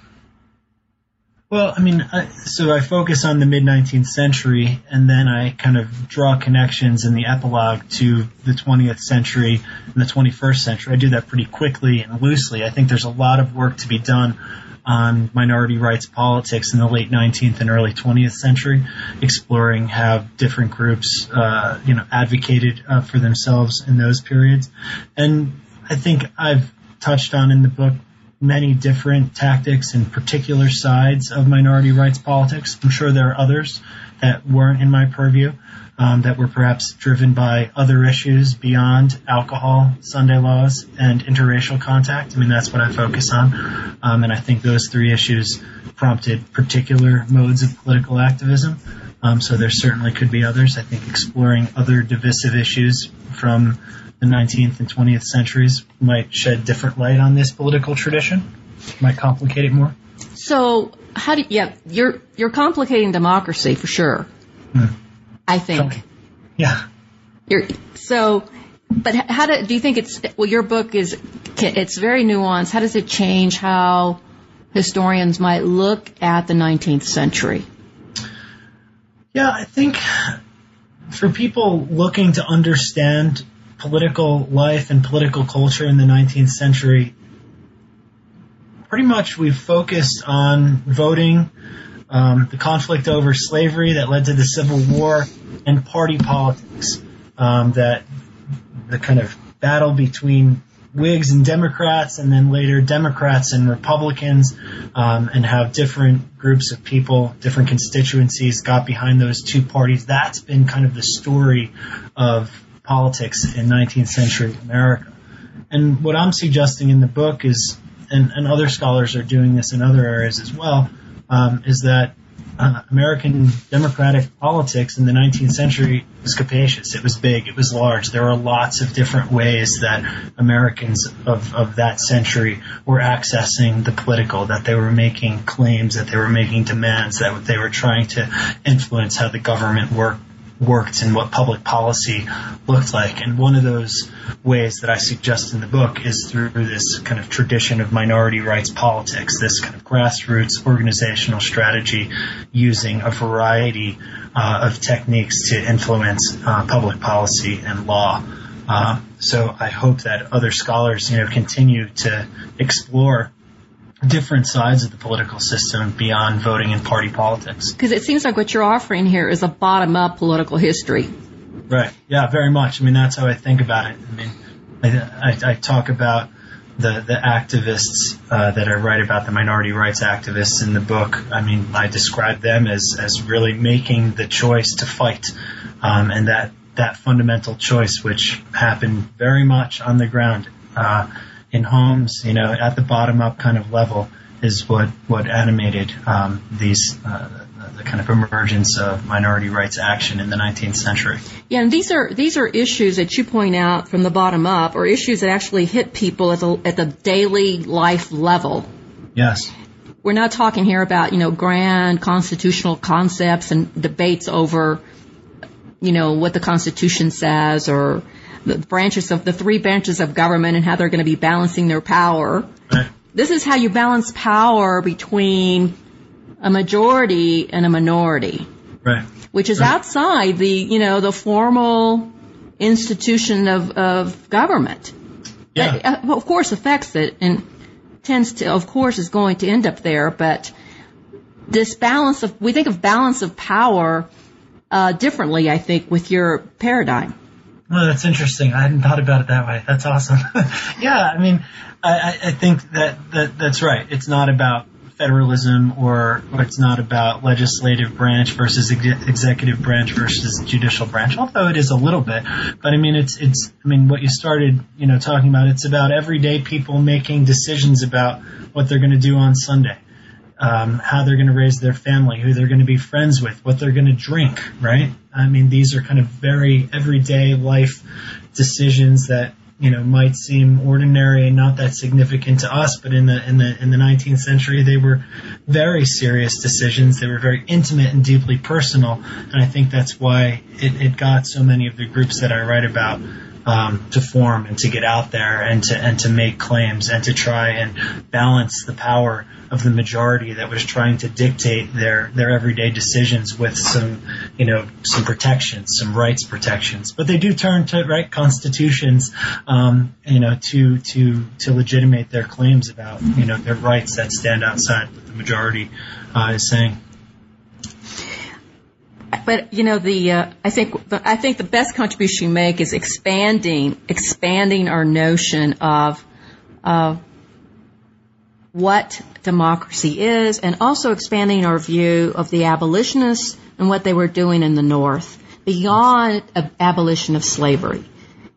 well, I mean, I, so I focus on the mid 19th century, and then I kind of draw connections in the epilogue to the 20th century and the 21st century. I do that pretty quickly and loosely. I think there's a lot of work to be done on minority rights politics in the late 19th and early 20th century, exploring how different groups, uh, you know, advocated uh, for themselves in those periods. And I think I've touched on in the book many different tactics and particular sides of minority rights politics. I'm sure there are others that weren't in my purview um, that were perhaps driven by other issues beyond alcohol, Sunday laws, and interracial contact. I mean, that's what I focus on. Um, and I think those three issues prompted particular modes of political activism. Um, so there certainly could be others. I think exploring other divisive issues from the 19th and 20th centuries might shed different light on this political tradition, might complicate it more. So, how do yeah, you're you're complicating democracy for sure. Hmm. I think. Yeah. You're, so, but how do, do you think it's, well, your book is, it's very nuanced. How does it change how historians might look at the 19th century? Yeah, I think for people looking to understand political life and political culture in the 19th century, pretty much we've focused on voting um, the conflict over slavery that led to the Civil War, and party politics. Um, that the kind of battle between Whigs and Democrats, and then later Democrats and Republicans, um, and how different groups of people, different constituencies got behind those two parties. That's been kind of the story of politics in 19th century America. And what I'm suggesting in the book is, and, and other scholars are doing this in other areas as well, um, is that uh, American democratic politics in the 19th century was capacious. It was big. It was large. There were lots of different ways that Americans of, of that century were accessing the political, that they were making claims, that they were making demands, that they were trying to influence how the government worked worked and what public policy looked like. And one of those ways that I suggest in the book is through this kind of tradition of minority rights politics, this kind of grassroots organizational strategy using a variety uh, of techniques to influence uh, public policy and law. Uh, so I hope that other scholars, you know, continue to explore different sides of the political system beyond voting and party politics. Because it seems like what you're offering here is a bottom up political history. Right. Yeah, very much. I mean, that's how I think about it. I mean, I, I, I talk about the, the activists uh, that I write about, the minority rights activists in the book. I mean, I describe them as, as really making the choice to fight. Um, and that, that fundamental choice, which happened very much on the ground. Uh, in homes, you know, at the bottom up kind of level is what what animated um, these uh, the kind of emergence of minority rights action in the 19th century. Yeah, and these are these are issues that you point out from the bottom up, or issues that actually hit people at the at the daily life level. Yes. We're not talking here about you know grand constitutional concepts and debates over you know what the Constitution says or the branches of the three branches of government and how they're going to be balancing their power. Right. This is how you balance power between a majority and a minority. Right. Which is right. outside the, you know, the formal institution of, of government. Yeah. That, uh, of course affects it and tends to, of course, is going to end up there, but this balance of, we think of balance of power, uh, differently, I think, with your paradigm. Oh, that's interesting. I hadn't thought about it that way. That's awesome. yeah, I mean, I, I think that, that that's right. It's not about federalism or, or it's not about legislative branch versus ex- executive branch versus judicial branch, although it is a little bit. But I mean, it's, it's, I mean, what you started, you know, talking about, it's about everyday people making decisions about what they're going to do on Sunday. Um, how they're going to raise their family, who they're going to be friends with, what they're going to drink, right? I mean, these are kind of very everyday life decisions that you know might seem ordinary and not that significant to us, but in the in the in the 19th century, they were very serious decisions. They were very intimate and deeply personal, and I think that's why it, it got so many of the groups that I write about um, to form and to get out there and to and to make claims and to try and balance the power of the majority that was trying to dictate their their everyday decisions with some you know some protections, some rights protections. But they do turn to right constitutions, um, you know, to to to legitimate their claims about you know their rights that stand outside what the majority uh, is saying but you know the uh, I think the, I think the best contribution you make is expanding expanding our notion of of what democracy is, and also expanding our view of the abolitionists and what they were doing in the North beyond abolition of slavery.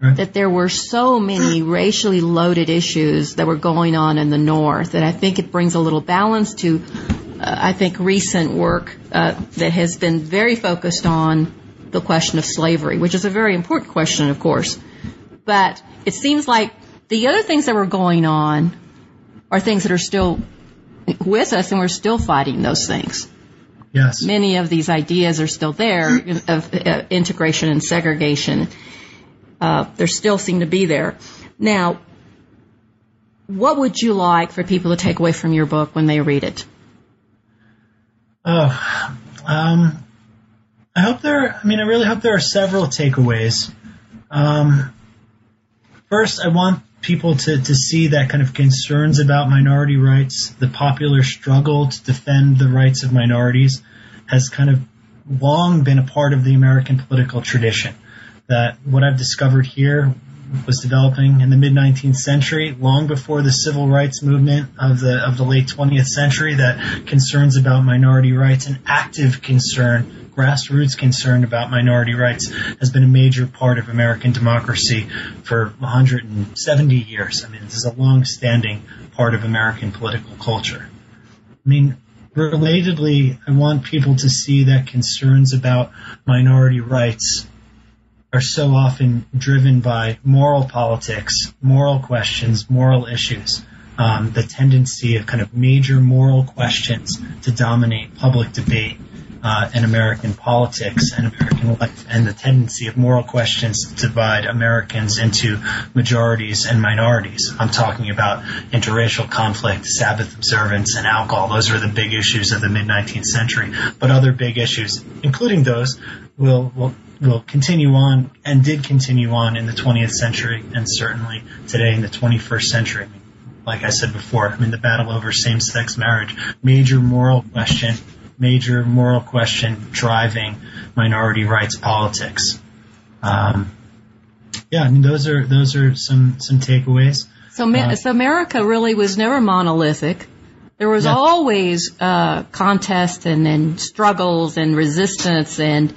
Right. That there were so many racially loaded issues that were going on in the North that I think it brings a little balance to I think, recent work uh, that has been very focused on the question of slavery, which is a very important question, of course. But it seems like the other things that were going on are things that are still with us, and we're still fighting those things. Yes. Many of these ideas are still there of uh, integration and segregation. Uh, they still seem to be there. Now, what would you like for people to take away from your book when they read it? Oh, um, I hope there. I mean, I really hope there are several takeaways. Um, first, I want people to, to see that kind of concerns about minority rights, the popular struggle to defend the rights of minorities, has kind of long been a part of the American political tradition. That what I've discovered here was developing in the mid 19th century, long before the civil rights movement of the of the late 20th century. That concerns about minority rights, an active concern, grassroots concern about minority rights, has been a major part of American democracy for 170 years. I mean, this is a long-standing part of American political culture. I mean, relatedly, I want people to see that concerns about minority rights are so often driven by moral politics, moral questions, moral issues. Um, the tendency of kind of major moral questions to dominate public debate uh, in American politics and American life, and the tendency of moral questions to divide Americans into majorities and minorities. I'm talking about interracial conflict, Sabbath observance, and alcohol. Those are the big issues of the mid 19th century. But other big issues, including those, will will will continue on and did continue on in the 20th century and certainly today in the 21st century. I mean, like I said before, I mean the battle over same-sex marriage, major moral question, major moral question driving minority rights politics. Um, yeah, I mean those are those are some some takeaways. So, uh, so America really was never monolithic. There was yeah. always uh, contest and, and struggles and resistance and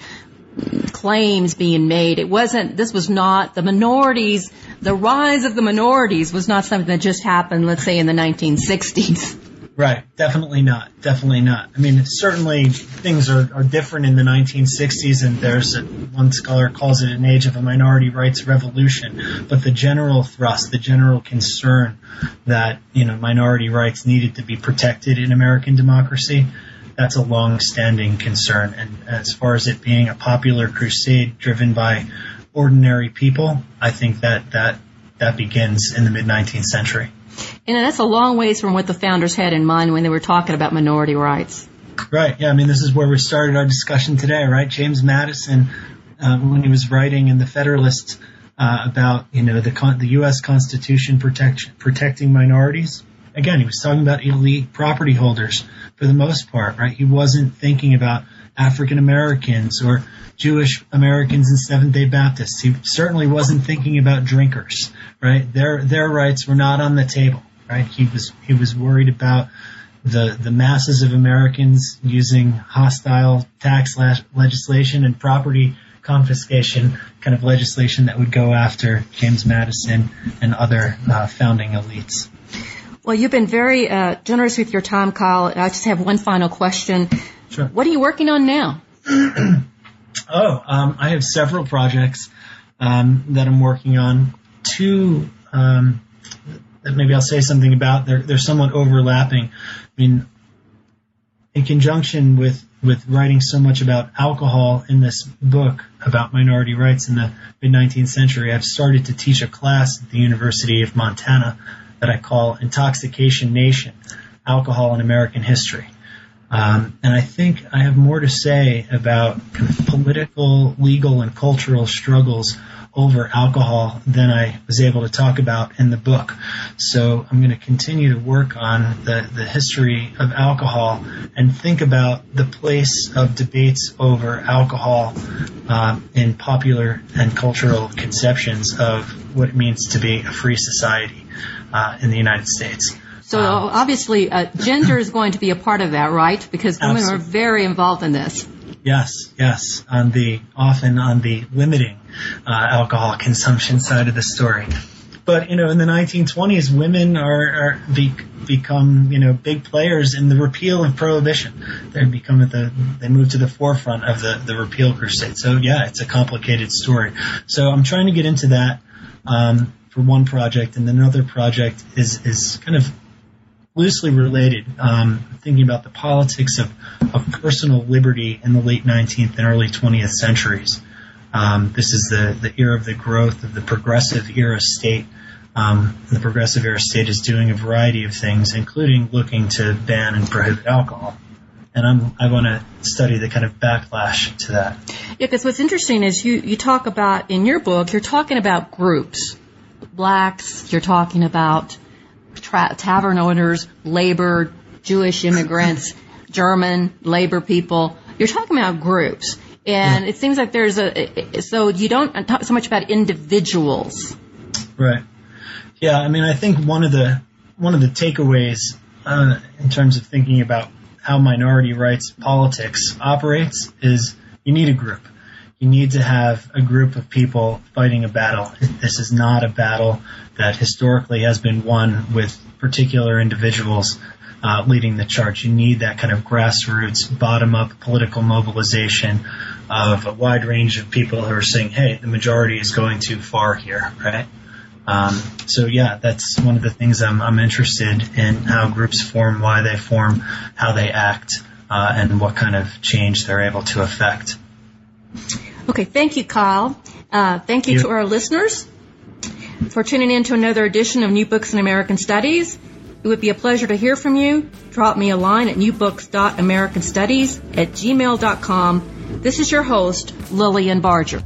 claims being made. It wasn't, this was not, the minorities, the rise of the minorities was not something that just happened, let's say, in the 1960s. Right, definitely not. Definitely not. I mean, certainly things are, are different in the 1960s, and there's a, one scholar calls it an age of a minority rights revolution. But the general thrust, the general concern that you know minority rights needed to be protected in American democracy, that's a long-standing concern. And as far as it being a popular crusade driven by ordinary people, I think that that that begins in the mid 19th century. And that's a long ways from what the founders had in mind when they were talking about minority rights. Right. Yeah. I mean, this is where we started our discussion today, right? James Madison, uh, when he was writing in the Federalist uh, about you know the the U.S. Constitution protection protecting minorities. Again, he was talking about elite property holders for the most part, right? He wasn't thinking about African Americans or Jewish Americans and Seventh Day Baptists. He certainly wasn't thinking about drinkers, right? Their their rights were not on the table, right? He was he was worried about the the masses of Americans using hostile tax legislation and property confiscation kind of legislation that would go after James Madison and other uh, founding elites. Well, you've been very uh, generous with your time, Kyle. I just have one final question. Sure. What are you working on now? oh, um, I have several projects um, that I'm working on. Two um, that maybe I'll say something about. They're they're somewhat overlapping. I mean, in conjunction with with writing so much about alcohol in this book about minority rights in the mid 19th century, I've started to teach a class at the University of Montana that I call Intoxication Nation: Alcohol in American History. Um, and I think I have more to say about political, legal, and cultural struggles over alcohol than I was able to talk about in the book. So I'm going to continue to work on the, the history of alcohol and think about the place of debates over alcohol uh, in popular and cultural conceptions of what it means to be a free society uh, in the United States. So um, obviously, uh, gender is going to be a part of that, right? Because women absolutely. are very involved in this. Yes, yes, on the often on the limiting uh, alcohol consumption side of the story. But you know, in the 1920s, women are, are be, become you know big players in the repeal of prohibition. They become at the they move to the forefront of the the repeal crusade. So yeah, it's a complicated story. So I'm trying to get into that um, for one project, and another project is is kind of loosely related. Um, thinking about the politics of, of personal liberty in the late 19th and early 20th centuries. Um, this is the, the era of the growth of the progressive era state. Um, the progressive era state is doing a variety of things, including looking to ban and prohibit alcohol. And I'm, I want to study the kind of backlash to that. Yeah, because what's interesting is you, you talk about, in your book, you're talking about groups. Blacks, you're talking about tra- tavern owners, labor, Jewish immigrants, German labor people. You're talking about groups. And yeah. it seems like there's a, so you don't talk so much about individuals. Right. Yeah, I mean, I think one of the, one of the takeaways uh, in terms of thinking about how minority rights politics operates is you need a group. You need to have a group of people fighting a battle. This is not a battle that historically has been won with particular individuals uh, leading the charge. You need that kind of grassroots, bottom up political mobilization of a wide range of people who are saying, hey, the majority is going too far here, right? Um, so yeah, that's one of the things I'm, I'm, interested in how groups form, why they form, how they act, uh, and what kind of change they're able to affect. Okay, thank you, Kyle. Uh, thank you, to our listeners for tuning in to another edition of New Books in American Studies. It would be a pleasure to hear from you. Drop me a line at newbooks.americanstudies at gmail.com. This is your host, Lilian Barger.